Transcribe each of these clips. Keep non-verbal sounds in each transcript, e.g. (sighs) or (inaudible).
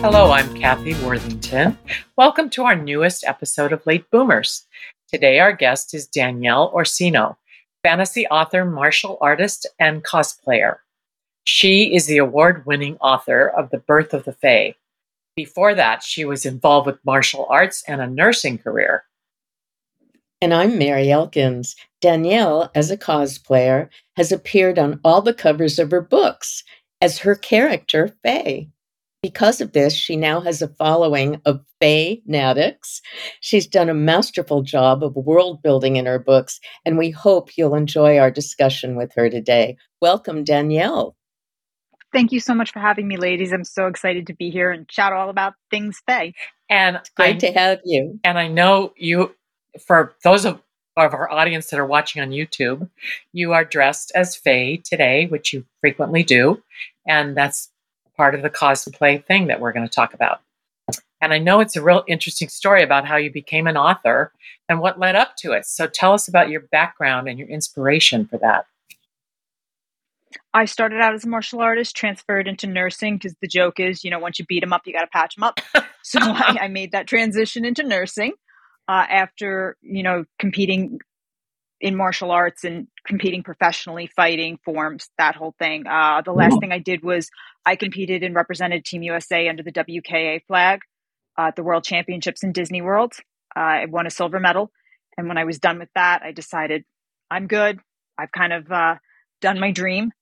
Hello, I'm Kathy Worthington. Welcome to our newest episode of Late Boomers. Today, our guest is Danielle Orsino, fantasy author, martial artist, and cosplayer. She is the award winning author of The Birth of the Fae. Before that, she was involved with martial arts and a nursing career. And I'm Mary Elkins. Danielle, as a cosplayer, has appeared on all the covers of her books as her character, Faye. Because of this, she now has a following of Faye Natics. She's done a masterful job of world building in her books, and we hope you'll enjoy our discussion with her today. Welcome, Danielle. Thank you so much for having me, ladies. I'm so excited to be here and chat all about things Faye. And it's great I, to have you. And I know you, for those of, of our audience that are watching on YouTube, you are dressed as Fae today, which you frequently do. And that's part of the cosplay thing that we're going to talk about. And I know it's a real interesting story about how you became an author and what led up to it. So tell us about your background and your inspiration for that. I started out as a martial artist, transferred into nursing because the joke is, you know, once you beat them up, you got to patch them up. (laughs) so I, I, made that transition into nursing uh, after, you know, competing in martial arts and competing professionally, fighting forms, that whole thing. Uh, the last thing I did was I competed and represented Team USA under the WKA flag uh, at the World Championships in Disney World. Uh, I won a silver medal. And when I was done with that, I decided I'm good. I've kind of uh, done my dream.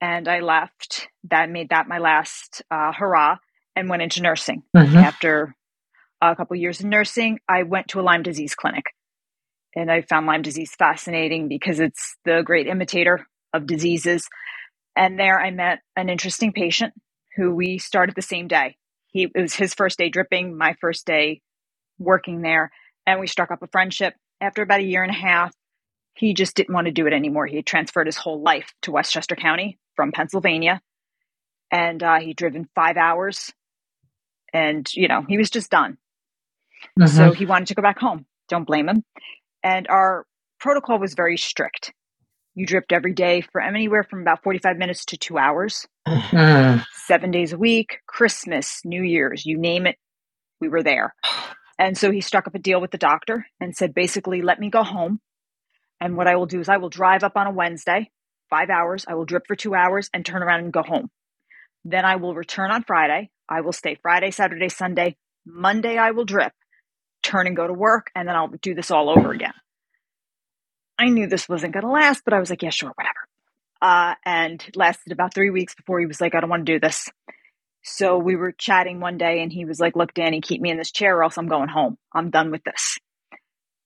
And I left. That made that my last uh, hurrah and went into nursing. Mm-hmm. After a couple years in nursing, I went to a Lyme disease clinic and I found Lyme disease fascinating because it's the great imitator of diseases. And there I met an interesting patient who we started the same day. He it was his first day dripping, my first day working there, and we struck up a friendship. After about a year and a half, he just didn't want to do it anymore. He had transferred his whole life to Westchester County from Pennsylvania, and uh, he'd driven five hours, and you know he was just done. Mm-hmm. So he wanted to go back home. Don't blame him. And our protocol was very strict. You dripped every day for anywhere from about 45 minutes to two hours, mm-hmm. seven days a week, Christmas, New Year's, you name it, we were there. And so he struck up a deal with the doctor and said, basically, let me go home. And what I will do is I will drive up on a Wednesday, five hours, I will drip for two hours and turn around and go home. Then I will return on Friday. I will stay Friday, Saturday, Sunday. Monday, I will drip turn and go to work, and then I'll do this all over again. I knew this wasn't going to last, but I was like, yeah, sure, whatever. Uh, and lasted about three weeks before he was like, I don't want to do this. So we were chatting one day, and he was like, Look, Danny, keep me in this chair, or else I'm going home. I'm done with this.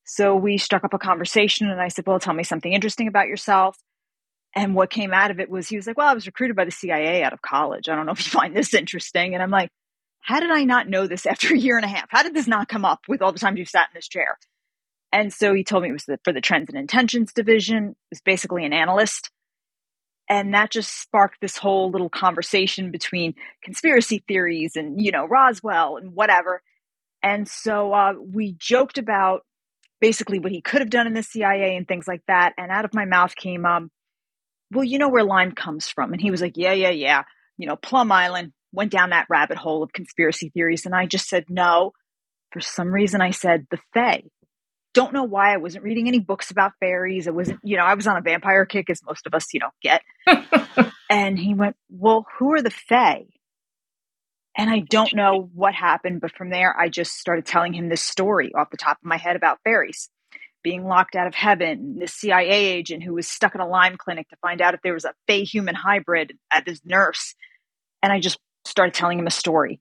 So we struck up a conversation, and I said, Well, tell me something interesting about yourself. And what came out of it was he was like, Well, I was recruited by the CIA out of college. I don't know if you find this interesting. And I'm like, how did I not know this after a year and a half? How did this not come up with all the times you've sat in this chair? And so he told me it was the, for the Trends and Intentions division. It was basically an analyst. And that just sparked this whole little conversation between conspiracy theories and, you know, Roswell and whatever. And so uh, we joked about basically what he could have done in the CIA and things like that. And out of my mouth came, um, well, you know where Lyme comes from. And he was like, yeah, yeah, yeah. You know, Plum Island, went down that rabbit hole of conspiracy theories. And I just said, no. For some reason, I said the Fae. Don't know why I wasn't reading any books about fairies. I wasn't, you know, I was on a vampire kick, as most of us, you know, get. (laughs) and he went, well, who are the Fae? And I don't know what happened, but from there, I just started telling him this story off the top of my head about fairies. being locked out of heaven, this CIA agent who was stuck in a Lyme clinic to find out if there was a Fae human hybrid at this nurse. And I just started telling him a story.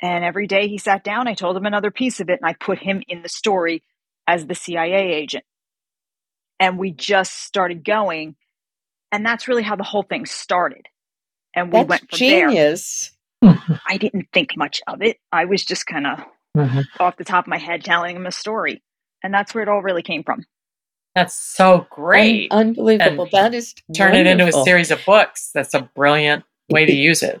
And every day he sat down, I told him another piece of it, and I put him in the story as the CIA agent. And we just started going. And that's really how the whole thing started. And we That's went from genius. there. I didn't think much of it. I was just kind of Mhm. off the top of my head telling him a story. And that's where it all really came from. That's so great. Un- unbelievable. And that is Turn it into a series of books. That's a brilliant way to use it.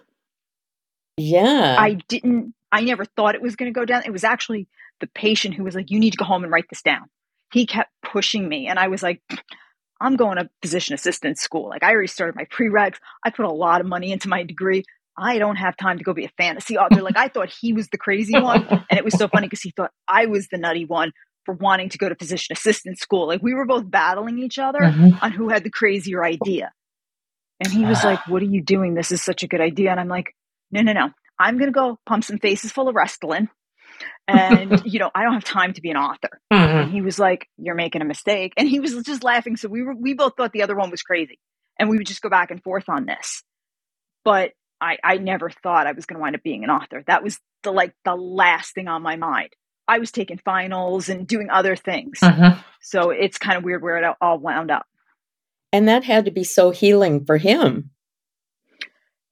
Yeah. I didn't, I never thought it was going to go down. It was actually the patient who was like, you need to go home and write this down. He kept pushing me. And I was like, I'm going to physician assistant school. Like I already started my prereqs. I put a lot of money into my degree. I don't have time to go be a fantasy author. Like I thought he was the crazy one. And it was so funny because he thought I was the nutty one for wanting to go to physician assistant school. Like we were both battling each other Mhm. on who had the crazier idea. And he was like, What are you doing? This is such a good idea. And I'm like, No, no, no. I'm going to go pump some faces full of Restylane. And, (laughs) you know, I don't have time to be an author. Mhm. And he was like, You're making a mistake. And he was just laughing. So we were, we both thought the other one was crazy. And we would just go back and forth on this. But I, I never thought I was going to wind up being an author. That was the like the last thing on my mind. I was taking finals and doing other things. Mhm. So it's kind of weird where it all wound up. and that had to be so healing for him.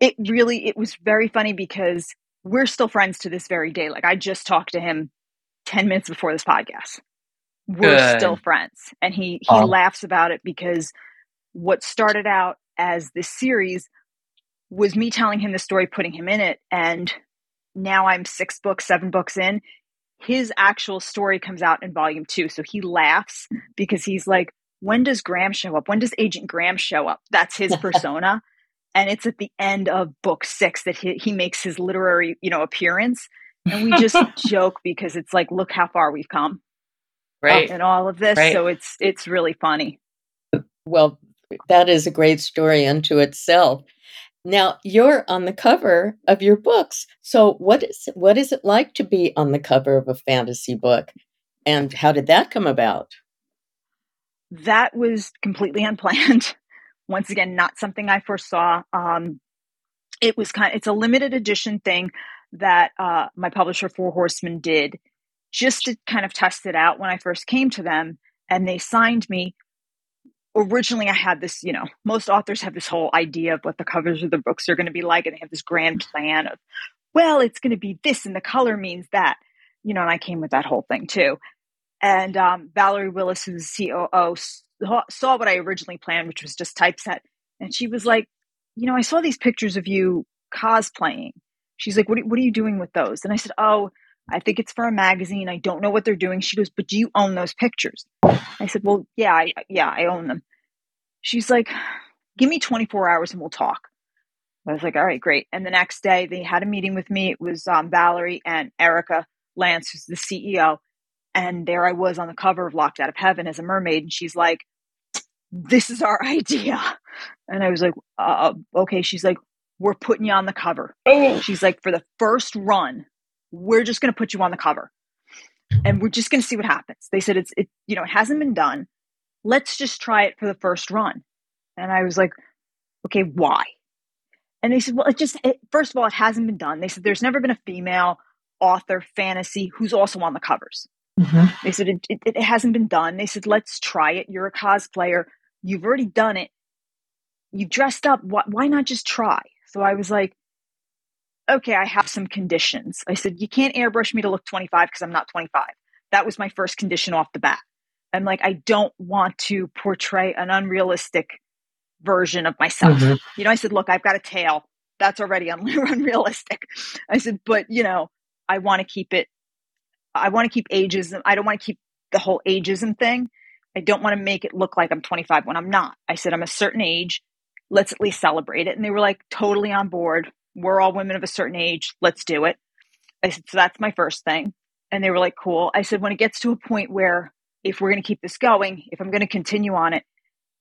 It really it was very funny because we're still friends to this very day. Like i just talked to him 10 minutes before this podcast. We're Good. still friends. And he he Oh. laughs about it because what started out as this series was me telling him the story putting him in it. And now i'm six books seven books in. His actual story comes out in volume two. So he laughs because he's like when does graham show up? When does agent graham show up? That's his (laughs) persona and it's at the end of book six that he, he makes his literary you know appearance and we just (laughs) joke because it's like look how far we've come Right. in all of this Right. so it's it's really funny Well, that is a great story unto itself. Now, you're on the cover of your books. So, what is what is it like to be on the cover of a fantasy book? And how did that come about? that was completely unplanned (laughs) once again not something i foresaw. Um it was kind Of, it's a limited edition thing that uh my publisher four horsemen did just to kind of test it out when i first came to them and they signed me. Originally i had this you know most authors have this whole idea of what the covers of the books are going to be like and they have this grand plan of well it's going to be this and the color means that you know and i came with that whole thing too. And um, Valerie Willis, who's the COO, saw, what I originally planned, which was just typeset. And she was like, You know, I saw these pictures of you cosplaying. She's like, What, are- what are you doing with those? And I said, Oh, I think it's for a magazine. I don't know what they're doing. She goes, But do you own those pictures? I said, Well, yeah, I, yeah, I own them. She's like, Give me 24 hours and we'll talk. I was like, All right, great. And the next day, they had a meeting with me. It was um, Valerie and Erika Lance, who's the CEO. And there I was on the cover of Locked Out of Heaven as a mermaid. And she's like, This is our (laughs) idea. And I was like, uh, Okay. She's like, We're putting you on the cover. Oh. She's like, For the first run, we're just going to put you on the cover and we're just going to see what happens. They said, It's, it, you know, it hasn't been done. Let's just try it for the first run. And I was like, Okay, why? And they said, Well, it just, it, first of all, it hasn't been done. They said, There's never been a female author fantasy who's also on the covers. Mhm. They said it, it, it hasn't been done. They said, let's try it. You're a cosplayer. You've already done it. You've dressed up. Why, why not just try? So I was like, okay, I have some conditions. I said, you can't airbrush me to look 25 because I'm not 25. That was my first condition off the bat. I'm like, I don't want to portray an unrealistic version of myself. Mhm. You know, I said, look, I've got a tail. That's already un- (laughs) unrealistic. I said, but you know, I want to keep it. I want to keep ageism. I don't want to keep the whole ageism thing. I don't want to make it look like I'm 25 when I'm not. I said, I'm a certain age. Let's at least celebrate it. And they were like totally on board. We're all women of a certain age. Let's do it. I said, so that's my first thing. And they were like, cool. I said, when it gets to a point where if we're going to keep this going, if I'm going to continue on it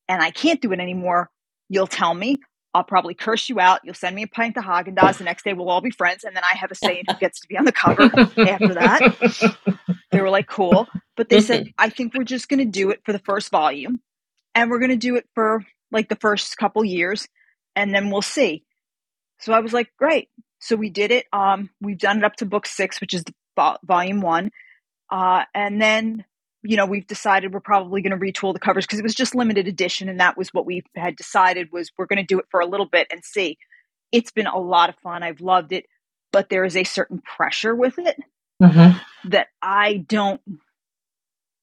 and I can't do it anymore, you'll tell me. I'll probably curse you out. You'll send me a pint of Haagen Dazs. The next day, we'll all be friends, and then I have a say in who gets to be on the cover after that. (laughs) They were like, "Cool." But they said, (laughs) I think we're just going to do it for the first volume and we're going to do it for like the first couple years and then we'll see. So I was like, great. So we did it. Um, we've done it up to book six, which is vo- volume one. Uh, and then, you know, we've decided we're probably going to retool the covers because it was just limited edition. And that was what we had decided was we're going to do it for a little bit and see. It's been a lot of fun. I've loved it, but there is a certain pressure with it Mm-hmm. that I don't.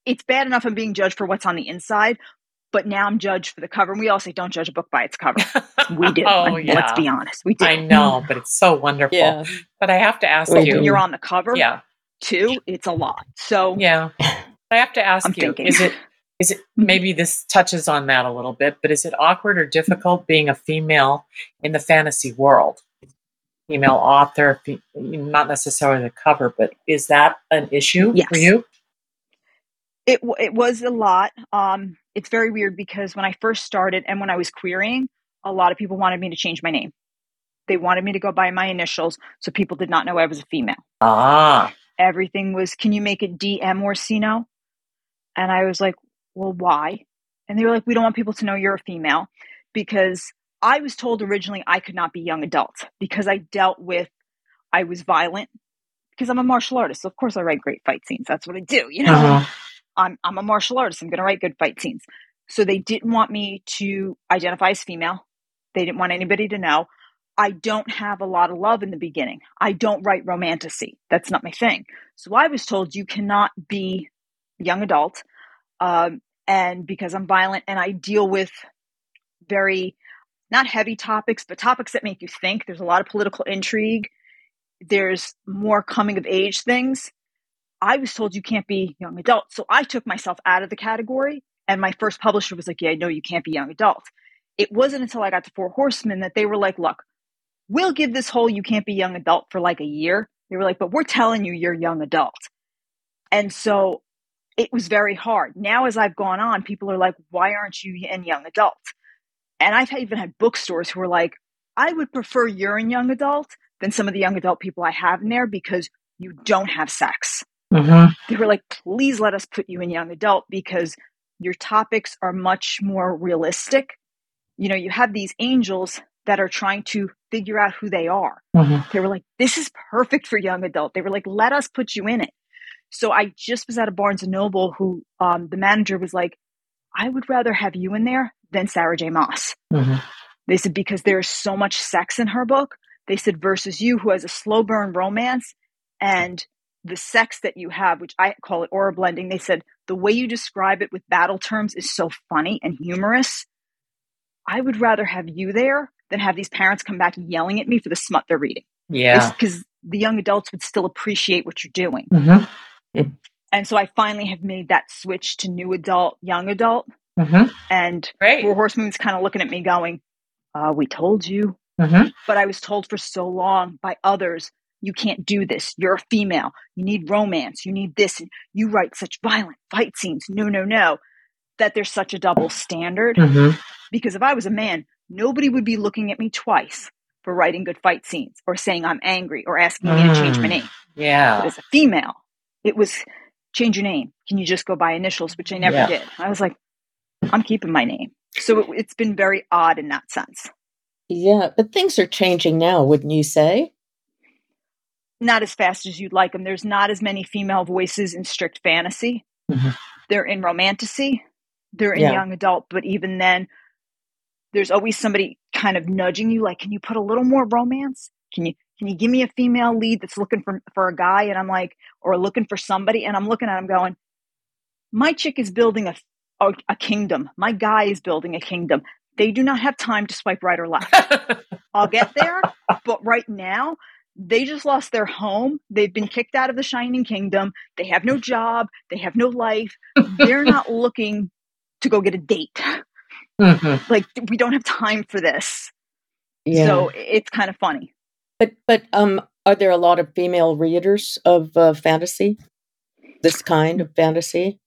It's bad enough I'm being judged for what's on the inside, but now I'm judged for the cover. And we all say don't judge a book by its cover. We (laughs) do. oh, I yeah. Let's be honest. We do. I know, but it's so wonderful. Yeah. But I have to ask We But you. when you're on the cover, Yeah. too, it's a lot. So Yeah. I have to ask I'm you, thinking. is it is it (laughs) maybe this touches on that a little bit, but is it awkward or difficult being a female in the fantasy world? Female author, fe- not necessarily the cover, but is that an issue for you? it it was a lot. Um, it's very weird because when I first started and when I was querying, a lot of people wanted me to change my name. They wanted me to go by my initials, so people did not know I was a female. Ah, Everything was, can you make it DM Orsino? And I was like, well, why? And they were like, we don't want people to know you're a female because I was told originally I could not be young adult because I dealt with, I was violent because I'm a martial artist. So of course I write great fight scenes. That's what I do, you know? uh-huh. I'm I'm a martial artist. I'm going to write good fight scenes. So they didn't want me to identify as female. They didn't want anybody to know. I don't have a lot of love in the beginning. I don't write romantasy. That's not my thing. So I was told you cannot be young adult, um, and because I'm violent and I deal with very not heavy topics, but topics that make you think. There's a lot of political intrigue. There's more coming of age things. I was told you can't be young adult. So I took myself out of the category. And my first publisher was like, Yeah, no, you can't be young adult. It wasn't until I got to Four Horsemen that they were like, Look, we'll give this whole you can't be young adult for like a year. They were like, But we're telling you you're young adult. And so it was very hard. Now, as I've gone on, people are like, Why aren't you in young adult? And I've even had bookstores who are like, I would prefer you're in young adult than some of the young adult people I have in there because you don't have sex hmm they were like, please let us put you in young adult because your topics are much more realistic. You know, you have these angels that are trying to figure out who they are. hmm They were like, this is perfect for young adult. They were like, let us put you in it. So I just was at a Barnes and Noble who um, the manager was like, I would rather have you in there than Sarah J. Maas. hmm They said, because there's so much sex in her book. They said, versus you, who has a slow burn romance and the sex that you have, which I call it aura blending. They said, the way you describe it with battle terms is so funny and humorous. I would rather have you there than have these parents come back yelling at me for the smut they're reading. Yeah. Because the young adults would still appreciate what you're doing. (laughs) And so I finally have made that switch to new adult, young adult. hmm And Great. Four Horsemen's kind of looking at me going, uh, we told you. hmm but I was told for so long by others, you can't do this. You're a female. You need romance. You need this. And you write such violent fight scenes. No, no, no. That there's such a double standard. hmm Because if I was a man, nobody would be looking at me twice for writing good fight scenes or saying I'm angry or asking me to change my Mm. name. But Yeah. as a female, it was change your name. Can you just go by initials? Which I never Yeah. did. I was like, I'm keeping my name. So it, it's been very odd in that sense. Yeah, but things are changing now, wouldn't you say? not as fast as you'd like them. There's not as many female voices in strict fantasy. Mhm. They're in romantasy. They're in Yeah. young adult, but even then, there's always somebody kind of nudging you, like, "Can you put a little more romance? Can you can you give me a female lead that's looking for for a guy?" And I'm like, or looking for somebody, and I'm looking at him going, "My chick is building a a, a kingdom. My guy is building a kingdom. They do not have time to swipe right or left." (laughs) I'll get there. but right now, they just lost their home. They've been kicked out of the Shining Kingdom. They have no job. They have no life. They're not (laughs) looking to go get a date. hmm Like, we don't have time for this. Yeah. So it's kind of funny. But but um, are there a lot of female readers of uh, fantasy? This kind of fantasy?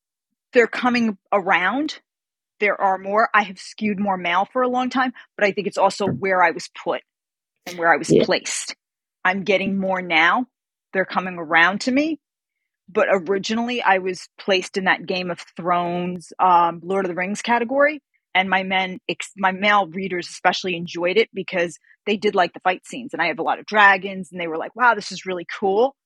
They're coming around. There are more. I have skewed more male for a long time, but I think it's also where I was put and where I was Yeah. placed. I'm getting more now. They're coming around to me. but originally I was placed in that Game of Thrones, um, Lord of the Rings category, and my men, ex- my male readers especially enjoyed it because they did like the fight scenes, and I have a lot of dragons, and they were like, "Wow, this is really cool,"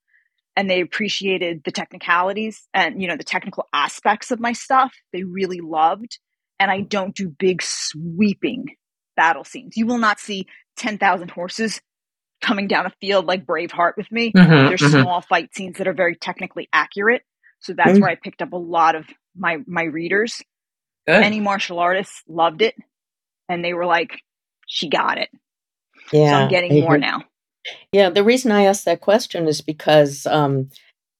and they appreciated the technicalities and you know the technical aspects of my stuff. They really loved, and I don't do big sweeping battle scenes. You will not see ten thousand horses coming down a field like Braveheart with me. Mhm, There's mhm. small fight scenes that are very technically accurate. So that's Mm. where I picked up a lot of my my readers. Good. Any martial artists loved it, and they were like, "She got it." Yeah. so I'm getting I more now. Yeah, the reason I asked that question is because um,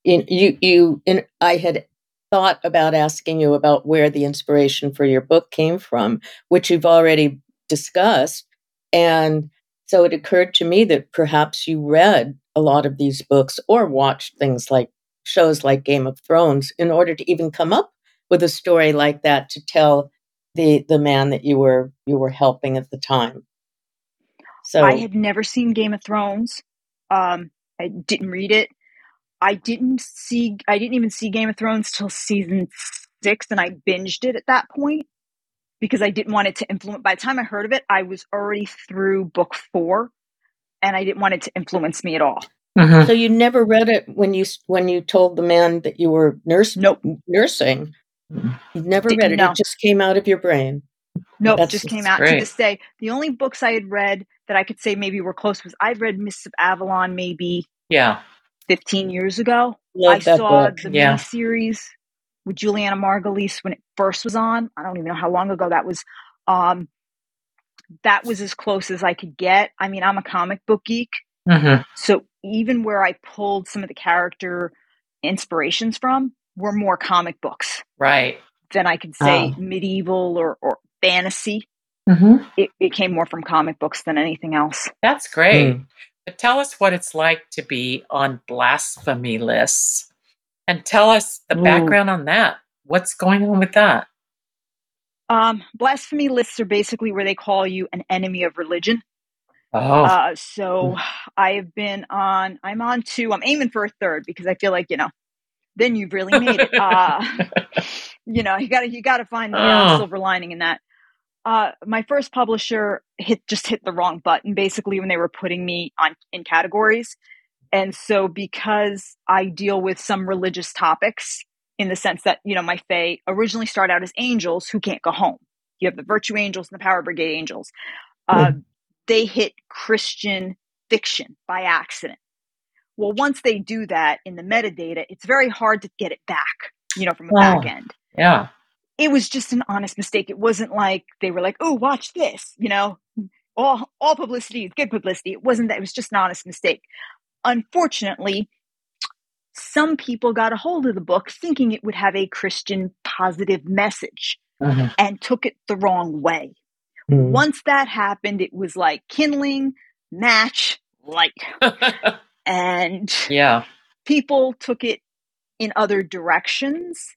in, you you in, I had thought about asking you about where the inspiration for your book came from, which you've already discussed, and so it occurred to me that perhaps you read a lot of these books or watched things like shows like Game of Thrones in order to even come up with a story like that to tell the the man that you were you were helping at the time. So I had never seen Game of Thrones. Um, I didn't read it. I didn't see. I didn't even see Game of Thrones till season six, and I binged it at that point because I didn't want it to influence. By the time I heard of it, I was already through book four, and I didn't want it to influence me at all. Mhm. So you never read it when you when you told the man that you were nurse Nope. nursing. Mhm. You never Didn't read it. know. It just came out of your brain. Nope, That's- just came out to this day. The only books I had read that I could say maybe were close was I've read Mists of Avalon maybe Yeah. 15 years ago. Love I saw book. the Yeah. miniseries with Julianna Margulies when it first was on. I don't even know how long ago that was. Um, that was as close as I could get. I mean, I'm a comic book geek, Mhm. so even where I pulled some of the character inspirations from were more comic books Right. than I could say Oh. medieval or, or fantasy. Mhm. It, it came more from comic books than anything else. That's great. Mm. But tell us what it's like to be on blasphemy lists, and tell us the Ooh. background on that. What's going on with that? Um, blasphemy lists are basically where they call you an enemy of religion. Oh, Uh, so I have been on. I'm on two. I'm aiming for a third because I feel like you know, then you've really made it. (laughs) Uh, you know, you got to you got to find the Oh. silver lining in that. Uh, my first publisher hit just hit the wrong button basically when they were putting me on in categories, and so because I deal with some religious topics in the sense that you know my fae originally start out as angels who can't go home. You have the virtue angels and the power brigade angels. Uh, they hit Christian fiction by accident. Well, once they do that in the metadata, it's very hard to get it back, you know, from the back Oh. end. yeah. It was just an honest mistake. It wasn't like they were like, oh, watch this, you know, all, all publicity is good publicity. It wasn't that. It was just an honest mistake. Unfortunately, some people got a hold of the book thinking it would have a Christian positive message Mhm. and took it the wrong way. Mm. Once that happened, it was like kindling, match, light. (laughs) And yeah. people took it in other directions.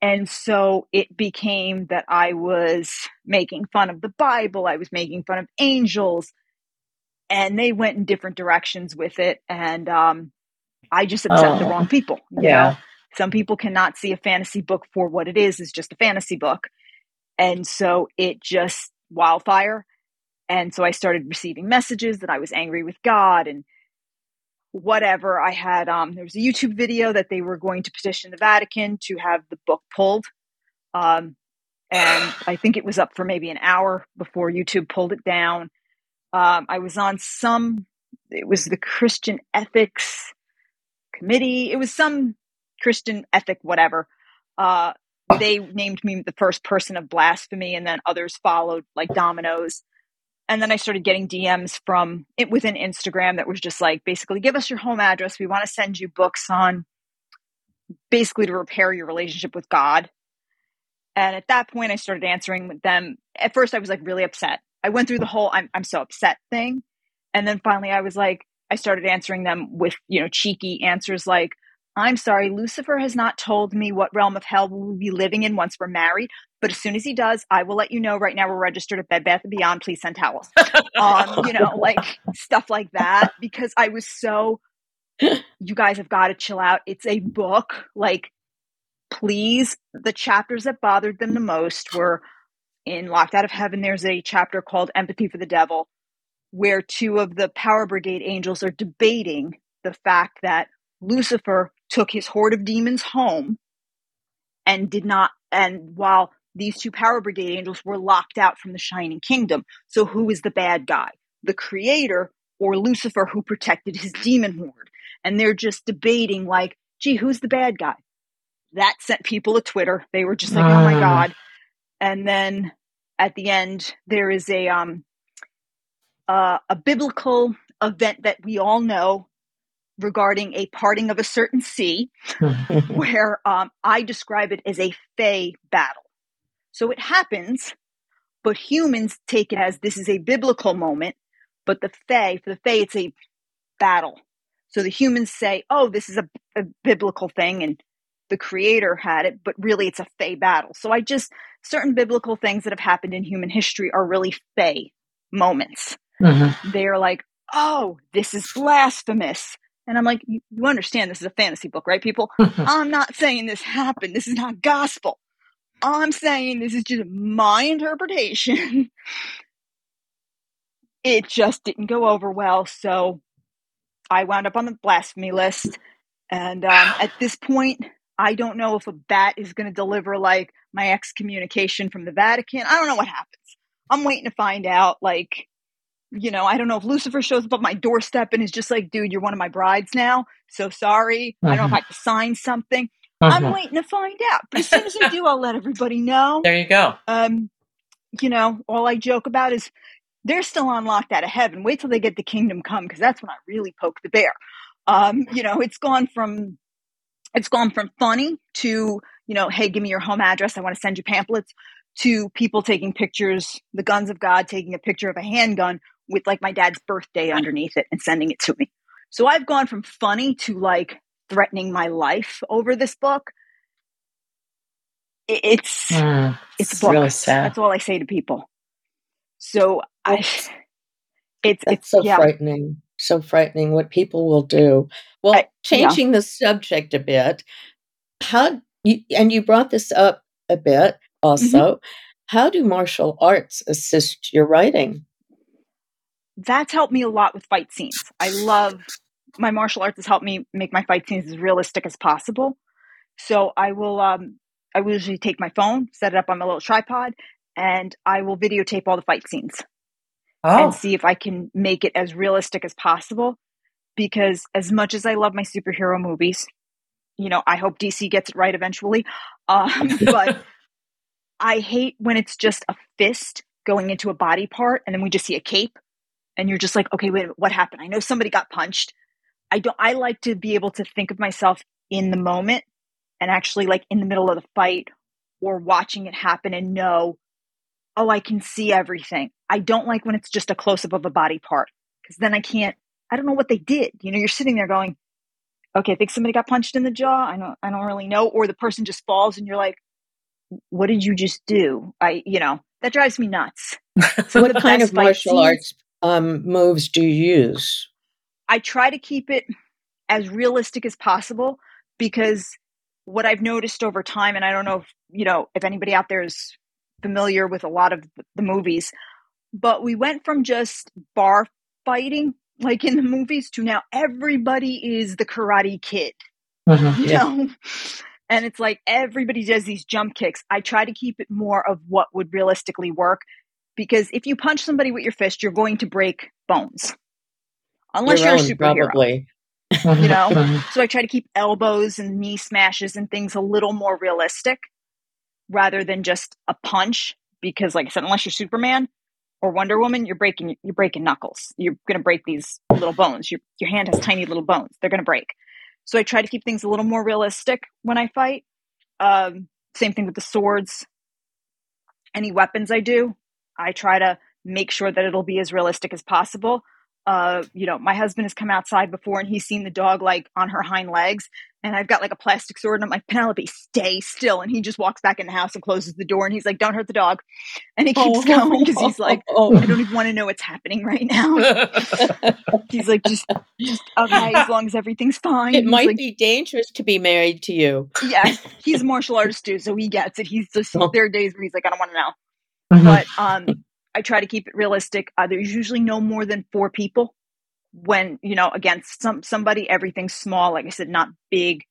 And so it became that I was making fun of the Bible, I was making fun of angels, and they went in different directions with it. And um, I just upset the Oh. wrong people. You Yeah. know, some people cannot see a fantasy book for what it is, is just a fantasy book. And so it just wildfire. And so I started receiving messages that I was angry with God and whatever. I had um there was a YouTube video that they were going to petition the Vatican to have the book pulled. Um and I think it was up for maybe an hour before YouTube pulled it down. Um I was on some it was the Christian Ethics Committee. It was some Christian ethic whatever. Uh they named me the first person of blasphemy and then others followed like dominoes and then I started getting DMs from it within Instagram that was just like basically give us your home address. We want to send you books on basically to repair your relationship with God. And at that point I started answering them. At first I was like really upset. I went through the whole I'm I'm so upset thing. And then finally I was like I started answering them with, you know, cheeky answers like I'm sorry, Lucifer has not told me what realm of hell we will be living in once we're married. But as soon as he does, I will let you know. Right now, we're registered at Bed Bath and Beyond. Please send towels. (laughs) Um, you know, (laughs) like stuff like that, because I was so you guys have got to chill out. It's a book. Like, please, the chapters that bothered them the most were in Locked Out of Heaven, there's a chapter called Empathy for the Devil, where two of the Power Brigade angels are debating the fact that Lucifer took his horde of demons home and did not, and while these two Power Brigade angels were locked out from the Shining Kingdom. So, who is the bad guy? The creator or Lucifer who protected his demon horde? And they're just debating, like, gee, who's the bad guy? That sent people to Twitter. They were just like, oh my God. And then at the end, there is a, um, uh, a biblical event that we all know regarding a parting of a certain sea, (laughs) where um, I describe it as a Fae battle. So it happens, but humans take it as this is a biblical moment, but the Fae, for the Fae, it's a battle. So the humans say, oh, this is a, a biblical thing, and the creator had it, but really it's a Fae battle. So I just, certain biblical things that have happened in human history are really Fae moments. Mm-hmm. They're like, oh, this is blasphemous. And I'm like, you, you understand this is a fantasy book, right, people? (laughs) I'm not saying this happened. This is not gospel. I'm saying this is just my interpretation. (laughs) it just didn't go over well. So I wound up on the blasphemy list. And um, at this point, I don't know if a bat is going to deliver like my excommunication from the Vatican. I don't know what happens. I'm waiting to find out. Like, you know, I don't know if Lucifer shows up at my doorstep and is just like, dude, you're one of my brides now. So sorry. Mm-hmm. I don't know if I have to sign something. I'm uh-huh. waiting to find out. But as soon as I do, I'll let everybody know. There you go. Um, you know, all I joke about is they're still on unlocked out of heaven. Wait till they get the kingdom come, because that's when I really poke the bear. Um, you know, it's gone from it's gone from funny to, you know, hey, give me your home address. I want to send you pamphlets to people taking pictures, the guns of God taking a picture of a handgun with like my dad's birthday underneath it and sending it to me. So I've gone from funny to like threatening my life over this book. It's mm, it's, it's really sad. That's all I say to people. So I, it's That's it's so yeah. frightening, so frightening what people will do. Well, I, changing yeah. the subject a bit, how you, and you brought this up a bit also. Mm-hmm. How do martial arts assist your writing? That's helped me a lot with fight scenes. I love my martial arts has helped me make my fight scenes as realistic as possible. So I will um I will usually take my phone, set it up on my little tripod, and I will videotape all the fight scenes. Oh. And see if I can make it as realistic as possible. Because as much as I love my superhero movies, you know, I hope DC gets it right eventually. Um, (laughs) but I hate when it's just a fist going into a body part and then we just see a cape and you're just like, okay, wait, what happened? I know somebody got punched, I don't I like to be able to think of myself in the moment and actually like in the middle of the fight or watching it happen and know oh I can see everything. I don't like when it's just a close up of a body part because then I can't I don't know what they did. You know, you're sitting there going okay, I think somebody got punched in the jaw. I don't I don't really know or the person just falls and you're like what did you just do? I you know, that drives me nuts. (laughs) So what kind of martial arts um, moves do you use? I try to keep it as realistic as possible because what I've noticed over time, and I don't know if you know if anybody out there is familiar with a lot of the movies, but we went from just bar fighting like in the movies to now everybody is the karate kid. Mm-hmm, you yeah. know? And it's like everybody does these jump kicks. I try to keep it more of what would realistically work because if you punch somebody with your fist, you're going to break bones unless Your you're own, a superhero. Probably. you know, (laughs) so I try to keep elbows and knee smashes and things a little more realistic rather than just a punch. Because, like I said, unless you're Superman or Wonder Woman, you're breaking you're breaking knuckles. You're gonna break these little bones. Your your hand has tiny little bones. They're gonna break. So I try to keep things a little more realistic when I fight. Um, same thing with the swords. Any weapons I do, I try to make sure that it'll be as realistic as possible uh, you know, my husband has come outside before and he's seen the dog like on her hind legs. And I've got like a plastic sword and I'm like, Penelope, stay still. And he just walks back in the house and closes the door and he's like, don't hurt the dog. And he keeps oh, going because he's like, (laughs) oh, I don't even want to know what's happening right now. (laughs) he's like, just, just, okay, as long as everything's fine. It he's might like, be dangerous to be married to you. yeah, he's a (laughs) martial artist too. So he gets it. He's just, oh. there are days where he's like, I don't want to know. Mm-hmm. But um, I try to keep it realistic. Uh, there's usually no more than four people when you know against some somebody everything's small like i said not big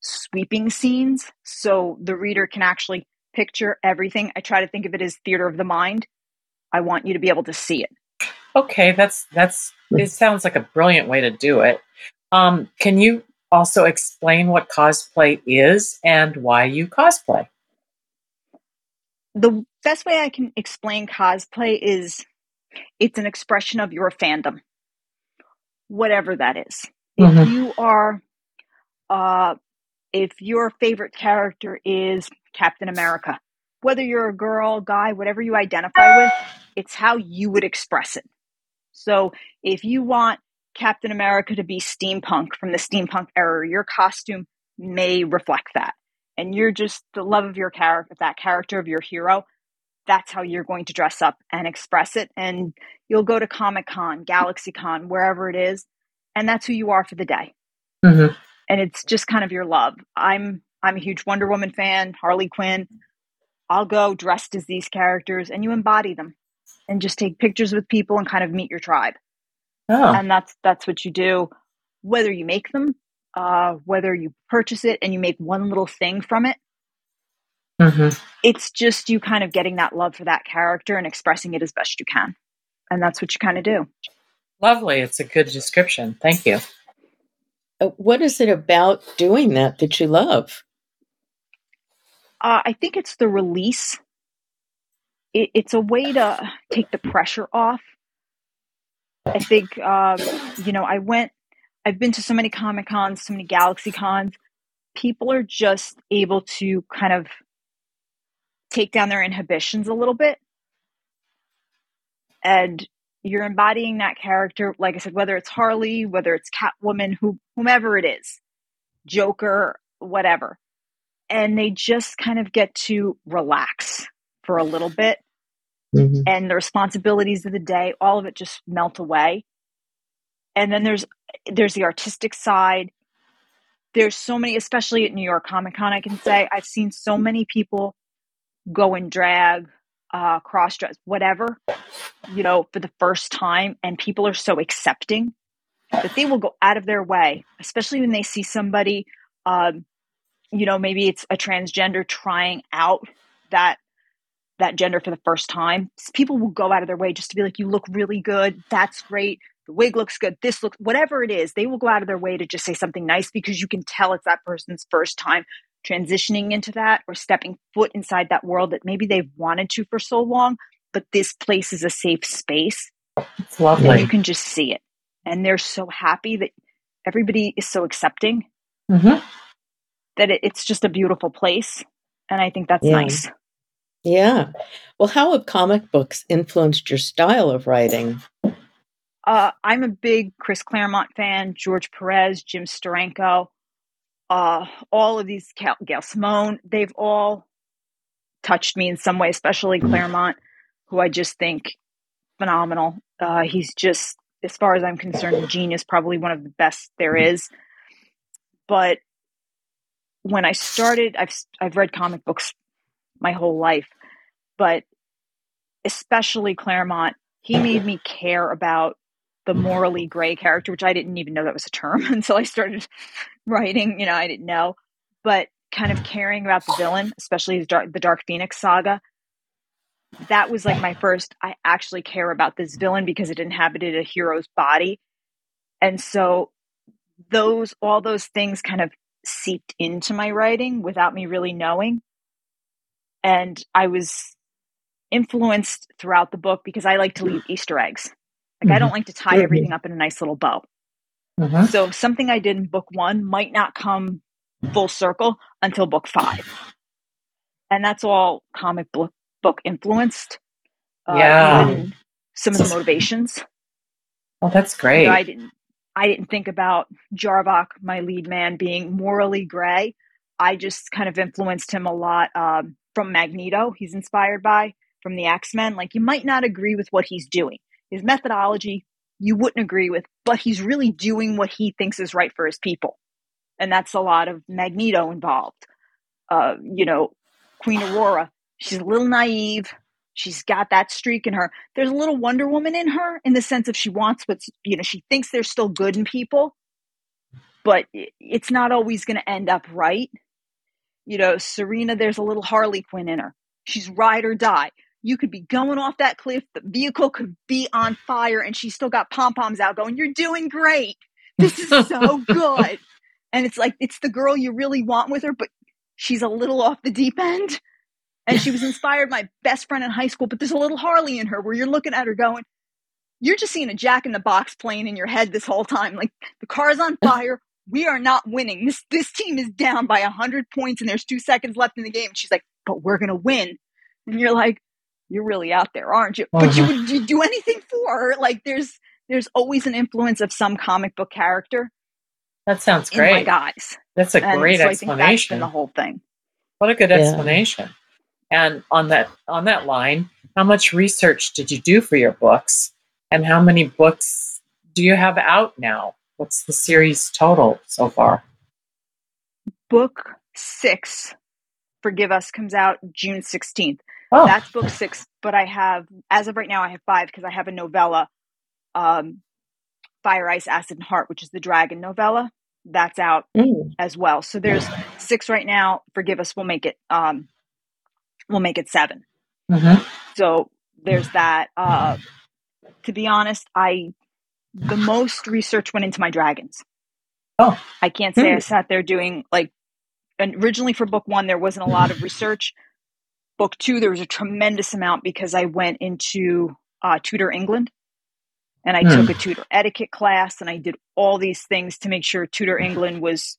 sweeping scenes. So the reader can actually picture everything. I try to think of it as theater of the mind. I want you to be able to see it. Okay that's that's it sounds like a brilliant way to do it. Um, can you also explain what cosplay is and why you cosplay the best way i can explain cosplay is it's an expression of your fandom whatever that is. Mm-hmm. If you are, uh, if your favorite character is Captain America, whether you're a girl, guy, whatever you identify with, it's how you would express it. So if you want Captain America to be steampunk from the steampunk era, your costume may reflect that. And you're just the love of your character, that character of your hero. That's how you're going to dress up and express it. And you'll go to Comic Con, Galaxy Con, wherever it is, and that's who you are for the day. Mm-hmm. And it's just kind of your love. I'm I'm a huge Wonder Woman fan, Harley Quinn. I'll go dressed as these characters, and you embody them, and just take pictures with people and kind of meet your tribe. Oh. And that's that's what you do, whether you make them, uh, whether you purchase it and you make one little thing from it. Mm-hmm. It's just you kind of getting that love for that character and expressing it as best you can and that's what you kind of do. Lovely. It's a good description. Thank you. Uh, what is it about doing that that you love? Uh, I think it's the release. It, it's a way to take the pressure off. I think, um, you know, I went, I've been to so many Comic Cons, so many Galaxy Cons. People are just able to kind of take down their inhibitions a little bit and you're embodying that character like i said whether it's harley whether it's catwoman who, whomever it is joker whatever and they just kind of get to relax for a little bit mm-hmm. and the responsibilities of the day all of it just melt away and then there's there's the artistic side there's so many especially at new york comic con i can say i've seen so many people go and drag uh, cross dress, whatever, you know, for the first time, and people are so accepting that they will go out of their way, especially when they see somebody, um, you know, maybe it's a transgender trying out that that gender for the first time. People will go out of their way just to be like, "You look really good. That's great. The wig looks good. This looks whatever it is." They will go out of their way to just say something nice because you can tell it's that person's first time transitioning into that or stepping foot inside that world that maybe they've wanted to for so long, but this place is a safe space. It's lovely. you can just see it. And they're so happy that everybody is so accepting mm-hmm. that it, it's just a beautiful place. And I think that's yeah. nice. Yeah. Well, how have comic books influenced your style of writing? Uh, I'm a big Chris Claremont fan, George Perez, Jim Steranko uh, all of these Gail Simone, they've all touched me in some way, especially. Claremont, who I just think phenomenal. Uh, he's just, as far as I'm concerned, a genius, probably one of the best there mm-hmm. But when I started, I've I've read comic books my whole life, but especially Claremont, he made me care about the mm. morally gray character, which I didn't even know that was a term (laughs) until I started writing. You know, I didn't know, but kind of caring about the villain, especially the Dark, the Dark Phoenix saga. That was like my first. I actually care about this villain because it inhabited a hero's body, and so those all those things kind of seeped into my writing without me really knowing. And I was influenced throughout the book because I like to leave Easter eggs. Like mm-hmm. I don't like to tie mm-hmm. everything up in a nice little bow. Mm-hmm. So something I did in book one might not come full circle until book five. And that's all comic book book influenced. Uh, yeah. some of the motivations. Well, that's You great. know, I didn't I didn't think about Jarvok, my lead man, being morally gray. I just kind of influenced him a lot um, from Magneto. He's inspired by from the X Men. Like you might not agree with what he's doing, his methodology you wouldn't agree with, but he's really doing what he thinks is right for his people, and that's a lot of Magneto involved. Uh, you know, Queen Aurora, she's a little naive. She's got that streak in her. There's a little Wonder Woman in her in the sense of she wants what's, you know, she thinks there's still good in people, but it's not always going to end up right. You know, Serena, there's a little Harley Quinn in her. She's ride or die. You could be going off that cliff, the vehicle could be on fire, and she's still got pom poms out going, You're doing great. This is so (laughs) good. And it's like, it's the girl you really want with her, but she's a little off the deep end. And she was inspired my best friend in high school, but there's a little Harley in her where you're looking at her going, You're just seeing a jack in the box playing in your head this whole time. Like the car's on (laughs) fire. We are not winning. This this team is down by hundred points and there's two seconds left in the game. She's like, But we're gonna win. And you're like, You're really out there, aren't you? But you uh-huh. would you do anything for her. Like there's there's always an influence of some comic book character that sounds in my great. guys. That's a And great so I think that's been explanation. the whole thing. What a good Yeah. explanation. And on that on that line, how much research did you do for your books? And how many books do you have out now? What's the series total so far? book six, Forgive Us, comes out June 16th. Oh, That's book six, but I have, as of right now, I have five because I have a novella, um, Fire, Ice, Acid, and Heart, which is the dragon novella. That's out Mm. as well. So there's six right now. Forgive Us, we'll make it, um, we'll make it seven. mhm. So there's that. Uh, to be honest, I, the most research went into my dragons. Oh. I can't say I Hmm. sat there doing like and originally for book one there wasn't a lot of research. Book two there was a tremendous amount because I went into uh, Tudor England and I Hmm. took a Tudor etiquette class and I did all these things to make sure Tudor England was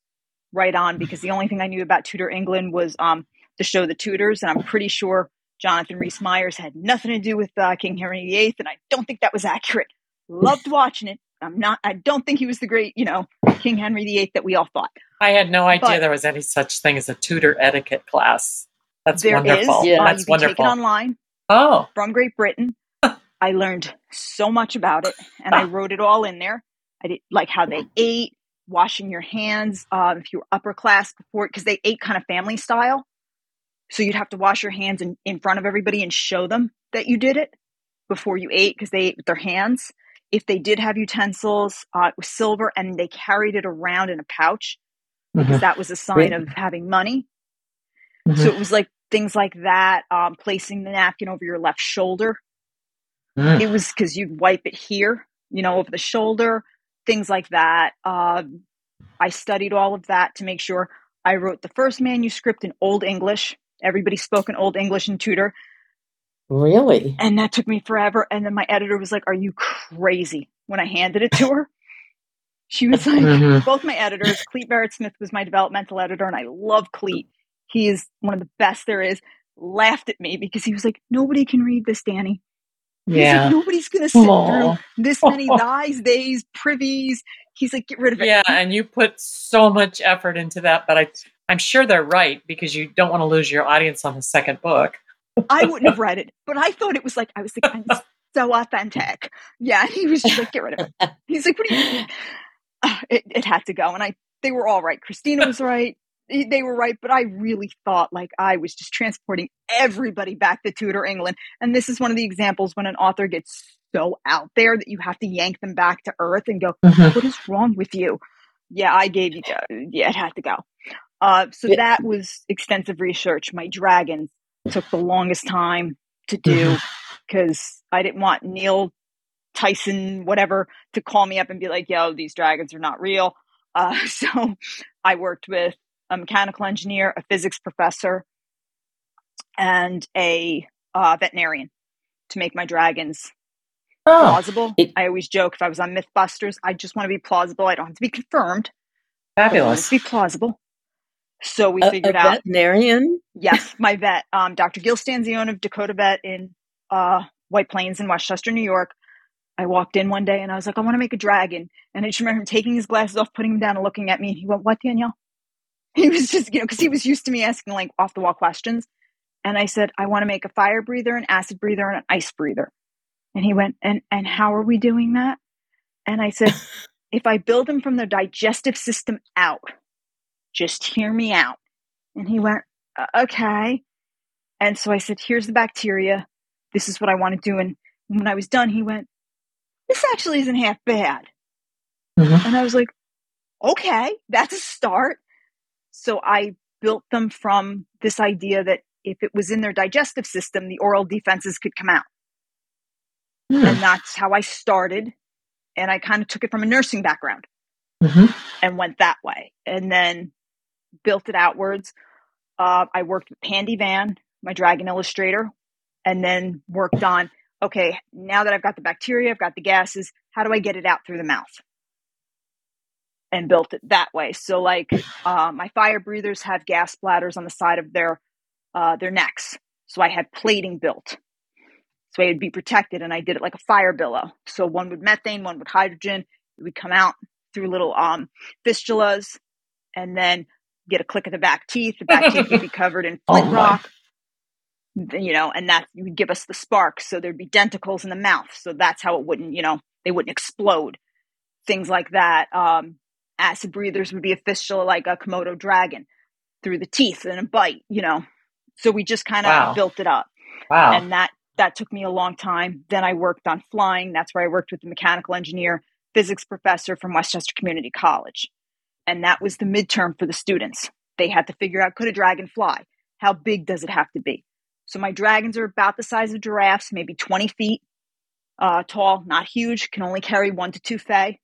right on because the only thing I knew about Tudor England was um, the show The Tudors and I'm pretty sure Jonathan Rhys Myers had nothing to do with uh, King Henry VIII and I don't think that was accurate. Loved watching it. I'm not. I don't think he was the great, you know, King Henry VIII that we all thought. I had no idea But- there was any such thing as a Tudor etiquette class. That's There is. wonderful. Yeah. Uh, That's you can wonderful. take it online oh, from Great Britain. (laughs) I learned so much about it, and I wrote it all in there. I did like how they ate, washing your hands. Um, if you were upper class before, because they ate kind of family style, so you'd have to wash your hands in, in front of everybody and show them that you did it before you ate, because they ate with their hands. If they did have utensils, uh, it was silver, and they carried it around in a pouch because mhm, that was a sign Really? of having money. mhm. So it was like things like that, um, placing the napkin over your left shoulder. Mm. It was because you'd wipe it here, you know, over the shoulder, things like that. Um, I studied all of that to make sure I wrote the first manuscript in Old English. Everybody spoke in Old English in Tudor, Really? and that took me forever. And then my editor was like, Are you crazy? When I handed it to her, she was like, Mhm. both my editors, Clete Barrett Smith was my developmental editor, and I love Clete. He is one of the best there is. Laughed at me because he was like, Nobody can read this, Danny. He's like, Yeah. Nobody's going to sit Aw. through this many (laughs) thys, days, privies. He's like, Get rid of it. Yeah, and you put so much effort into that, but I, I'm sure they're right because you don't want to lose your audience on the second book. I (laughs) wouldn't have read it, but I thought it was like, I was like, I'm (laughs) so authentic. Yeah. He was just like, Get rid of it. He's like, What do you mean? Uh, it, it had to go. And I, they were all right. Christina was right. They were right, but I really thought like I was just transporting everybody back to Tudor England. And this is one of the examples when an author gets so out there that you have to yank them back to earth and go, Mhm. what is wrong with you? Yeah, I gave you, yeah, it had to go. Uh, so Yeah. that was extensive research. My dragons took the longest time to do because I didn't want Neil Tyson, whatever, to call me up and be like, yo, these dragons are not real. Uh, (laughs) so I worked with a mechanical engineer, a physics professor, and a uh, veterinarian to make my dragons Oh, plausible. It- I always joke if I was on Mythbusters, I just want to be plausible. I don't have to be confirmed. I want it fabulous. be plausible. So we A, a figured out veterinarian? yes, my vet, um, Dr. Gil Stanzione of Dakota Vet in uh, White Plains in Westchester, New York. I walked in one day and I was like, I want to make a dragon. And I just remember him taking his glasses off, putting them down, and looking at me. And he went, What, Danielle? He was just, you know, because he was used to me asking like off the wall questions. And I said, I want to make a fire breather, an acid breather, and an ice breather. And he went, And and how are we doing that? And I said, (laughs) if I build them from the digestive system out, just hear me out. And he went, okay. And so I said, here's the bacteria. This is what I want to do. And when I was done, he went, this actually isn't half bad. Mm-hmm. And I was like, okay, that's a start. So I built them from this idea that if it was in their digestive system, the oral defenses could come out. Mm. And that's how I started. And I kind of took it from a nursing background mm-hmm. and went that way. And then built it outwards. Uh, I worked with Pandy Van, my dragon illustrator, and then worked on okay, now that I've got the bacteria, I've got the gases, how do I get it out through the mouth? And built it that way. So, like uh, my fire breathers have gas bladders on the side of their uh, their necks. So I had plating built, so it'd be protected, and I did it like a fire billow. So one would methane, one would hydrogen. It would come out through little um, fistulas, and then get a click of the back teeth. The back teeth would be (laughs) covered in flint oh rock you know, and that would give us the sparks. So there'd be denticles in the mouth. So that's how it wouldn't, you know, they wouldn't explode. Things like that. Um, acid breathers would be a fistula like a Komodo dragon through the teeth and a bite, you know. So we just kind of wow. built it up. Wow. And that that took me a long time. Then I worked on flying. That's where I worked with the mechanical engineer, physics professor from Westchester Community College. And that was the midterm for the students. They had to figure out could a dragon fly? How big does it have to be? So my dragons are about the size of giraffes, maybe 20 feet uh, tall, not huge, can only carry one to two fae.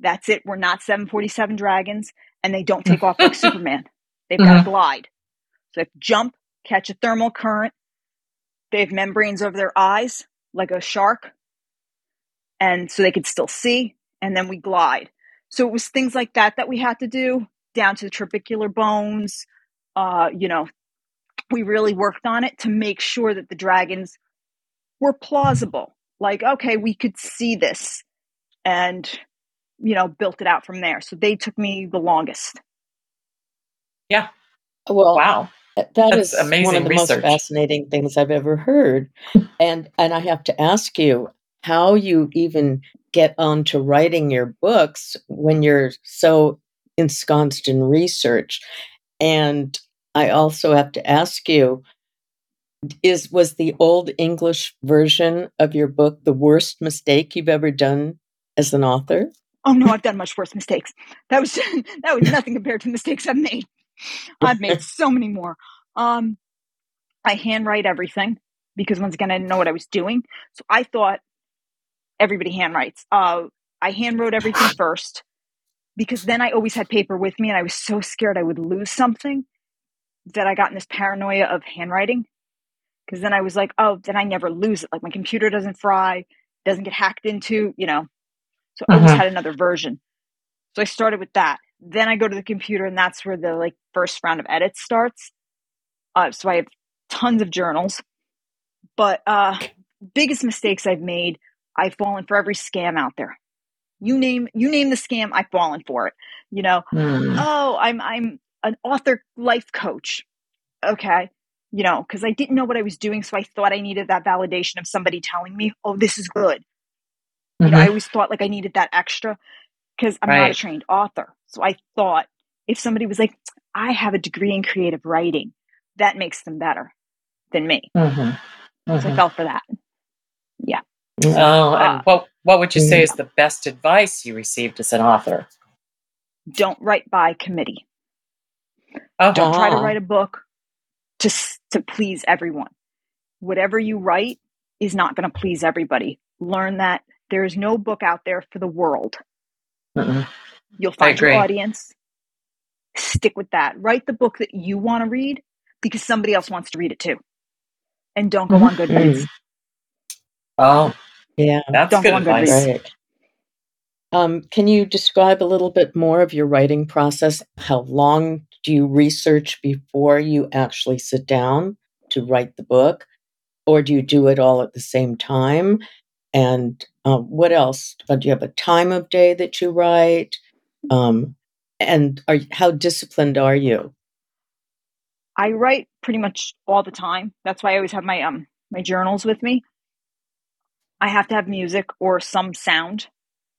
That's it. We're not 747 dragons, and they don't take off like (laughs) Superman. They've got to mm-hmm. glide. So they jump, catch a thermal current. They have membranes over their eyes, like a shark, and so they could still see. And then we glide. So it was things like that that we had to do, down to the trabecular bones, uh, you know, we really worked on it to make sure that the dragons were plausible. Like, okay, we could see this and, you know, built it out from there. So they took me the longest. Yeah. Well, wow. That That's is amazing one of the research. most fascinating things I've ever heard. and and I have to ask you how you even get on to writing your books when you're so ensconced in research. And I also have to ask you is was the old English version of your book the worst mistake you've ever done as an author? Oh no, I've done much worse mistakes. That was (laughs) that was nothing compared to the mistakes I've made. I've made so many more. Um, I handwrite everything because once again I didn't know what I was doing. So I thought everybody handwrites. Uh, I handwrote everything (sighs) first because then I always had paper with me and I was so scared I would lose something that I got in this paranoia of handwriting. Because then I was like, oh, then I never lose it. Like my computer doesn't fry, doesn't get hacked into, you know. So I always uh-huh. had another version. So I started with that. Then I go to the computer, and that's where the like first round of edits starts. Uh, so I have tons of journals, but uh, biggest mistakes I've made, I've fallen for every scam out there. You name you name the scam, I've fallen for it. You know, mm. oh, I'm I'm an author life coach. Okay. You know, because I didn't know what I was doing. So I thought I needed that validation of somebody telling me, oh, this is good. Mm-hmm. You know, I mm-hmm. always thought like I needed that extra because I'm right. not a trained author. So I thought if somebody was like, I have a degree in creative writing, that makes them better than me. Mm-hmm. Mm-hmm. So I fell for that. Yeah. Oh, and uh, what what would you say is the best advice you received as an author? Don't write by committee. Uh-huh. Don't try to write a book to to please everyone. Whatever you write is not going to please everybody. Learn that there is no book out there for the world. uh You'll find your audience. Stick with that. Write the book that you want to read because somebody else wants to read it too. And don't go on Goodreads. Mm-hmm. Oh, yeah, that's don't good advice. Right. Um, can you describe a little bit more of your writing process? How long do you research before you actually sit down to write the book? Or do you do it all at the same time? And um, what else? Uh, do you have a time of day that you write? Um, and are how disciplined are you? I write pretty much all the time. That's why I always have my um my journals with me. I have to have music or some sound.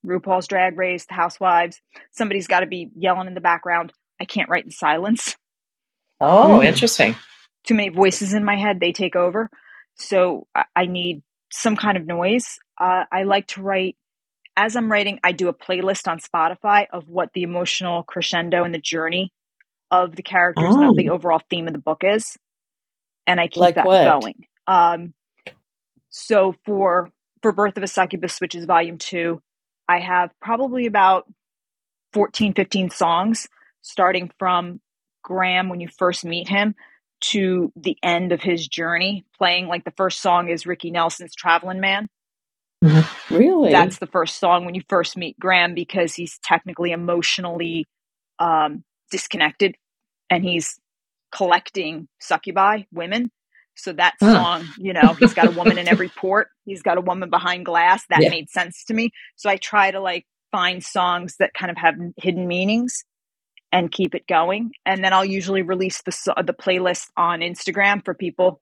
RuPaul's Drag Race, The Housewives. Somebody's got to be yelling in the background. I can't write in silence. Oh, mm. interesting. Too many voices in my head, they take over. So I need some kind of noise. Uh, I like to write as I'm writing, I do a playlist on Spotify of what the emotional crescendo and the journey of the characters oh. and of the oh. overall theme of the book is. And I keep like that what? going. Um, so for for Birth of a Succubus, which is volume two, I have probably about 14, 15 songs, starting from Graham when you first meet him to the end of his journey, playing like the first song is Ricky Nelson's Traveling Man. Mm-hmm. Really? That's the first song when you first meet Graham because he's technically emotionally um, disconnected and he's collecting succubi women. So that song, you know, he's got a woman in every (laughs) port. He's got a woman behind glass. That yeah. made sense to me. So I try to like find songs that kind of have hidden meanings and keep it going. And then I'll usually release the the playlist on Instagram for people,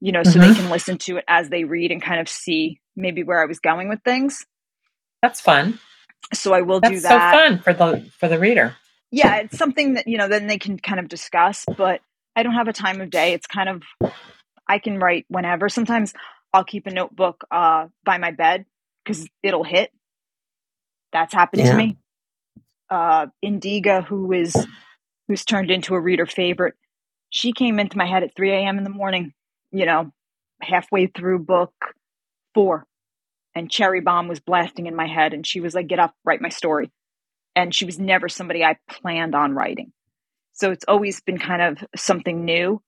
you know, so mm-hmm. they can listen to it as they read and kind of see maybe where I was going with things. That's fun. So I will That's do that. so fun for the for the reader. Yeah, it's something that you know then they can kind of discuss. But I don't have a time of day. It's kind of I can write whenever. Sometimes I'll keep a notebook uh, by my bed because it'll hit. That's happened yeah. to me. Uh, Indiga, who is who's turned into a reader favorite, she came into my head at 3 a.m. in the morning. You know, halfway through book four and Cherry Bomb was blasting in my head. And she was like, get up, write my story. And she was never somebody I planned on writing. So it's always been kind of something new.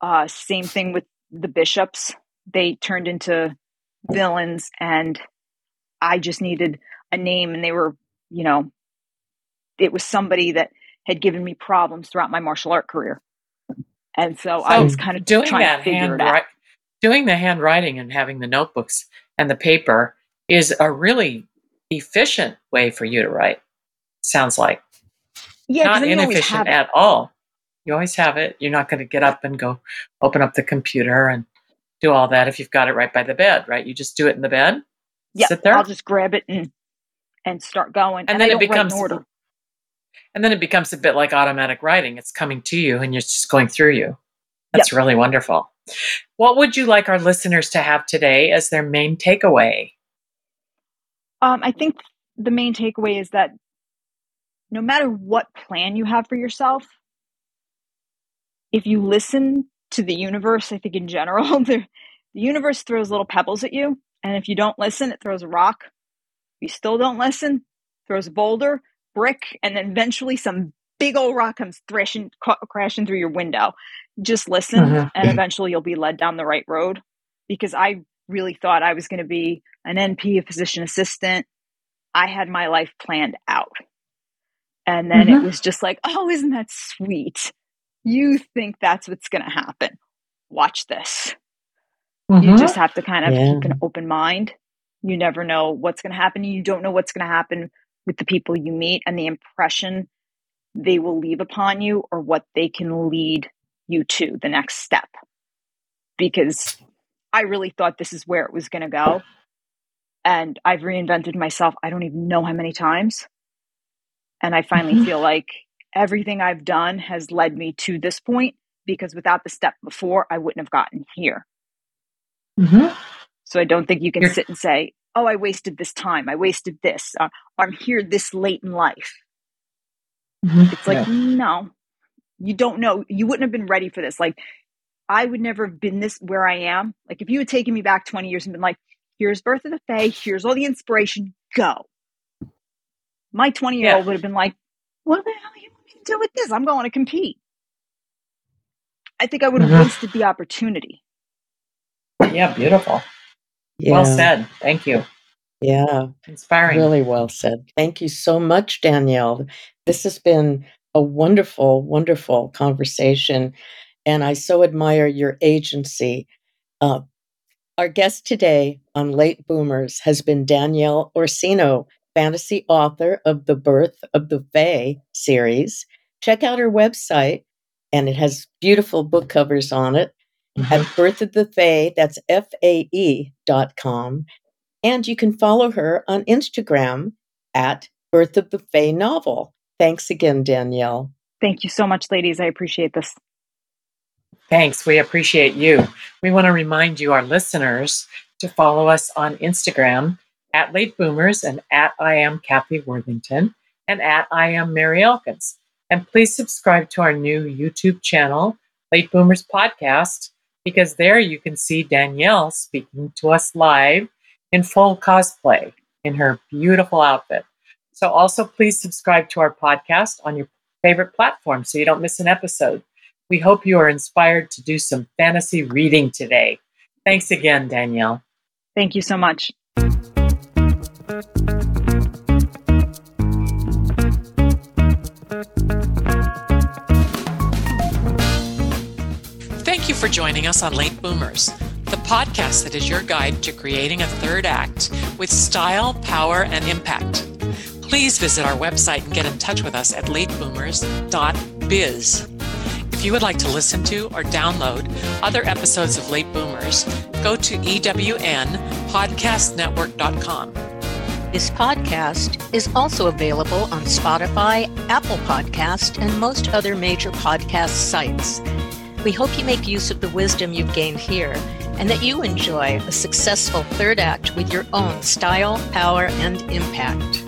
Uh, same thing with the bishops. They turned into villains, and I just needed a name, and they were, you know, it was somebody that had given me problems throughout my martial art career. And so, so I was kind of doing that hand, right, doing the handwriting and having the notebooks and the paper is a really efficient way for you to write. Sounds like. Yeah, not inefficient at all. You always have it. You're not going to get up and go open up the computer and do all that if you've got it right by the bed, right? You just do it in the bed. Yeah, sit there. I'll just grab it and and start going. And, and then it becomes order. And then it becomes a bit like automatic writing. It's coming to you and you're just going through you. That's yep. really wonderful. What would you like our listeners to have today as their main takeaway? Um, I think the main takeaway is that no matter what plan you have for yourself, if you listen to the universe, I think in general, (laughs) the, the universe throws little pebbles at you. And if you don't listen, it throws a rock. If you still don't listen, throws a boulder, brick, and then eventually some big old rock comes thrashing, crashing through your window just listen uh-huh. and mm-hmm. eventually you'll be led down the right road because I really thought I was going to be an NP, a physician assistant. I had my life planned out. And then it mm-hmm. was just like, oh, isn't that sweet? You think that's what's going to happen. Watch this. You mm-hmm. just have to kind of yeah. keep an open mind. You never know what's going to happen. You don't know what's going to happen with the people you meet and the impression they will leave upon you or what they can lead you to the next step because I really thought this is where it was going to go. And I've reinvented myself, I don't even know how many times. And I finally mm-hmm. feel like everything I've done has led me to this point because without the step before, I wouldn't have gotten here. Mm-hmm. So I don't think you can You're- sit and say, oh, I wasted this time. I wasted this. Uh, I'm here this late in life. Mm-hmm. It's like, yeah. no, you don't know you wouldn't have been ready for this like i would never have been this where i am like if you had taken me back 20 years and been like here's birth of the fae here's all the inspiration go my 20 year old would have been like what the hell are you going to do with this i'm going to compete i think i would have mm-hmm. wasted the opportunity yeah beautiful yeah. well said thank you yeah inspiring really well said thank you so much danielle this has been a wonderful, wonderful conversation. And I so admire your agency. Uh, Our guest today on Late Boomers has been Danielle Orsino, fantasy author of the Birth of the Fae series. Check out her website, and it has beautiful book covers on it. At mm-hmm. Birth of the Fae, that's F A E dot com. And you can follow her on Instagram at Birth of the Fae Novel. Thanks again, Danielle. Thank you so much, ladies. I appreciate this. Thanks. We appreciate you. We want to remind you, our listeners, to follow us on Instagram at Late Boomers and at I am Kathy Worthington and at I am Mary Elkins. And please subscribe to our new YouTube channel, Late Boomers Podcast, because there you can see Danielle speaking to us live in full cosplay in her beautiful outfit. So also please subscribe to our podcast on your favorite platform so you don't miss an episode. We hope you are inspired to do some fantasy reading today. Thanks again, Danielle. Thank you so much. For joining us on Late Boomers, the podcast that is your guide to creating a third act with style, power, and impact. Please visit our website and get in touch with us at lateboomers.biz. If you would like to listen to or download other episodes of Late Boomers, go to ewnpodcastnetwork.com. This podcast is also available on Spotify, Apple Podcast, and most other major podcast sites. We hope you make use of the wisdom you've gained here and that you enjoy a successful third act with your own style, power, and impact.